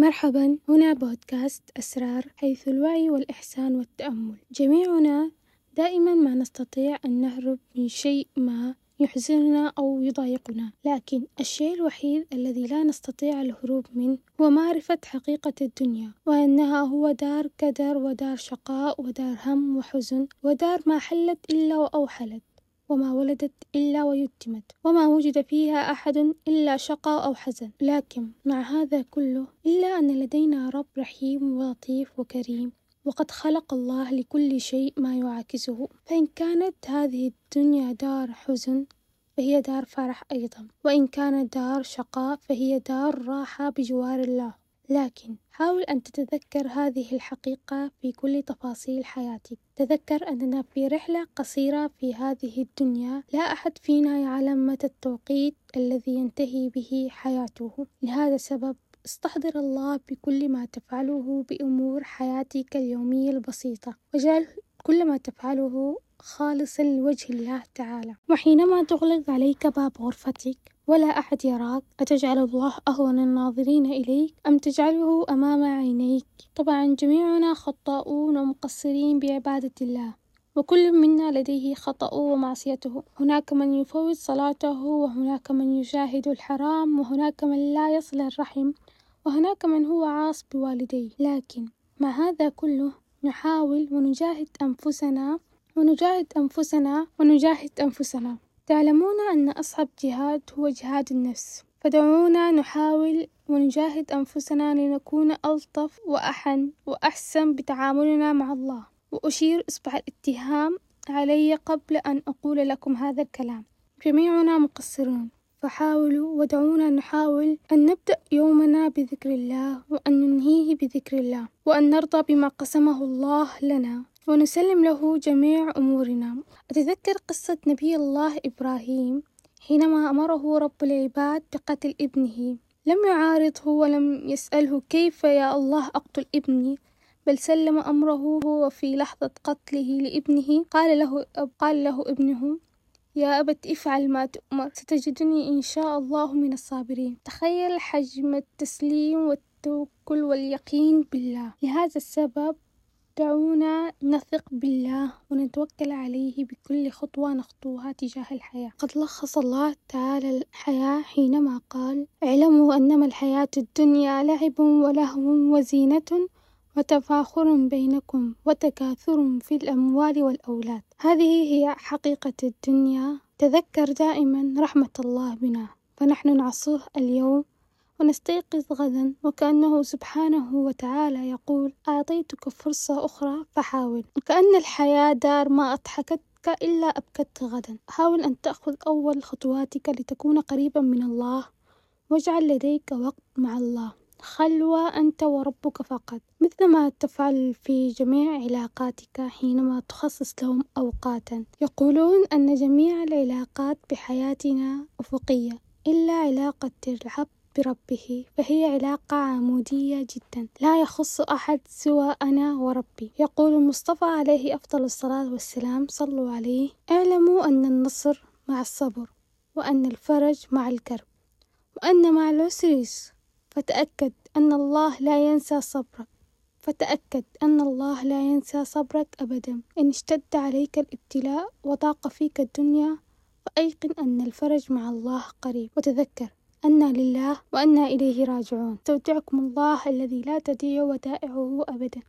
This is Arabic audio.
مرحبا هنا بودكاست أسرار حيث الوعي والإحسان والتأمل. جميعنا دائما ما نستطيع أن نهرب من شيء ما يحزننا أو يضايقنا لكن الشيء الوحيد الذي لا نستطيع الهروب منه هو معرفة حقيقة الدنيا وأنها هو دار كدر ودار شقاء ودار هم وحزن ودار ما حلت إلا وأوحلت. وما ولدت إلا ويتمت وما وجد فيها أحد إلا شقاء أو حزن. لكن مع هذا كله إلا أن لدينا رب رحيم ولطيف وكريم وقد خلق الله لكل شيء ما يعاكسه. فإن كانت هذه الدنيا دار حزن فهي دار فرح أيضا. وإن كانت دار شقاء فهي دار راحة بجوار الله. لكن حاول أن تتذكر هذه الحقيقة في كل تفاصيل حياتك. تذكر أننا في رحلة قصيرة في هذه الدنيا. لا أحد فينا يعلم متى التوقيت الذي ينتهي به حياته. لهذا السبب استحضر الله بكل ما تفعله بأمور حياتك اليومية البسيطة. وجعل كل ما تفعله خالصا لوجه الله تعالى. وحينما تغلق عليك باب غرفتك ولا أحد يراك أتجعل الله أهون الناظرين إليك أم تجعله أمام عينيك؟ طبعا جميعنا خطاؤون ومقصرين بعبادة الله وكل منا لديه خطأ ومعصيته. هناك من يفوت صلاته وهناك من يشاهد الحرام وهناك من لا يصل الرحم وهناك من هو عاص بوالديه. لكن مع هذا كله؟ نحاول ونجاهد أنفسنا ونجاهد أنفسنا ونجاهد أنفسنا. تعلمون أن أصعب جهاد هو جهاد النفس. فدعونا نحاول ونجاهد أنفسنا لنكون ألطف وأحن وأحسن بتعاملنا مع الله. وأشير إصبع الاتهام علي قبل أن أقول لكم هذا الكلام. جميعنا مقصرون. فحاولوا ودعونا نحاول أن نبدأ يومنا بذكر الله وأن ننهيه بذكر الله وأن نرضى بما قسمه الله لنا. ونسلم له جميع أمورنا. أتذكر قصة نبي الله إبراهيم حينما أمره رب العباد بقتل ابنه. لم يعارضه ولم يسأله كيف يا الله أقتل ابني بل سلم أمره وفي لحظة قتله لابنه. قال له قال له ابنه يا أبت افعل ما تؤمر ستجدني إن شاء الله من الصابرين. تخيل حجم التسليم والتوكل واليقين بالله. لهذا السبب دعونا نثق بالله ونتوكل عليه بكل خطوة نخطوها تجاه الحياة. قد لخص الله تعالى الحياة حينما قال اعلموا أنما الحياة الدنيا لعب ولهو وزينة وتفاخر بينكم وتكاثر في الأموال والأولاد. هذه هي حقيقة الدنيا. تذكر دائما رحمة الله بنا. فنحن نعصوه اليوم ونستيقظ غدا. وكأنه سبحانه وتعالى يقول أعطيتك فرصة أخرى فحاول. وكأن الحياة دار ما أضحكتك إلا أبكتك غدا. حاول أن تأخذ أول خطواتك لتكون قريبا من الله واجعل لديك وقت مع الله. خلوة أنت وربك فقط. مثل ما تفعل في جميع علاقاتك حينما تخصص لهم أوقاتا. يقولون أن جميع العلاقات بحياتنا أفقية إلا علاقة العبد بربه فهي علاقة عمودية جدا. لا يخص أحد سوى أنا وربي. يقول المصطفى عليه أفضل الصلاة والسلام. صلوا عليه. اعلموا أن النصر مع الصبر وأن الفرج مع الكرب وأن مع العسر فتأكد أن الله لا ينسى صبرك. فتأكد أن الله لا ينسى صبرك أبدا. إن اشتد عليك الابتلاء وضاق فيك الدنيا فأيقن أن الفرج مع الله قريب. وتذكر أنا لله وأنا إليه راجعون. أستودعكم الله الذي لا تضيع ودائعه أبدا.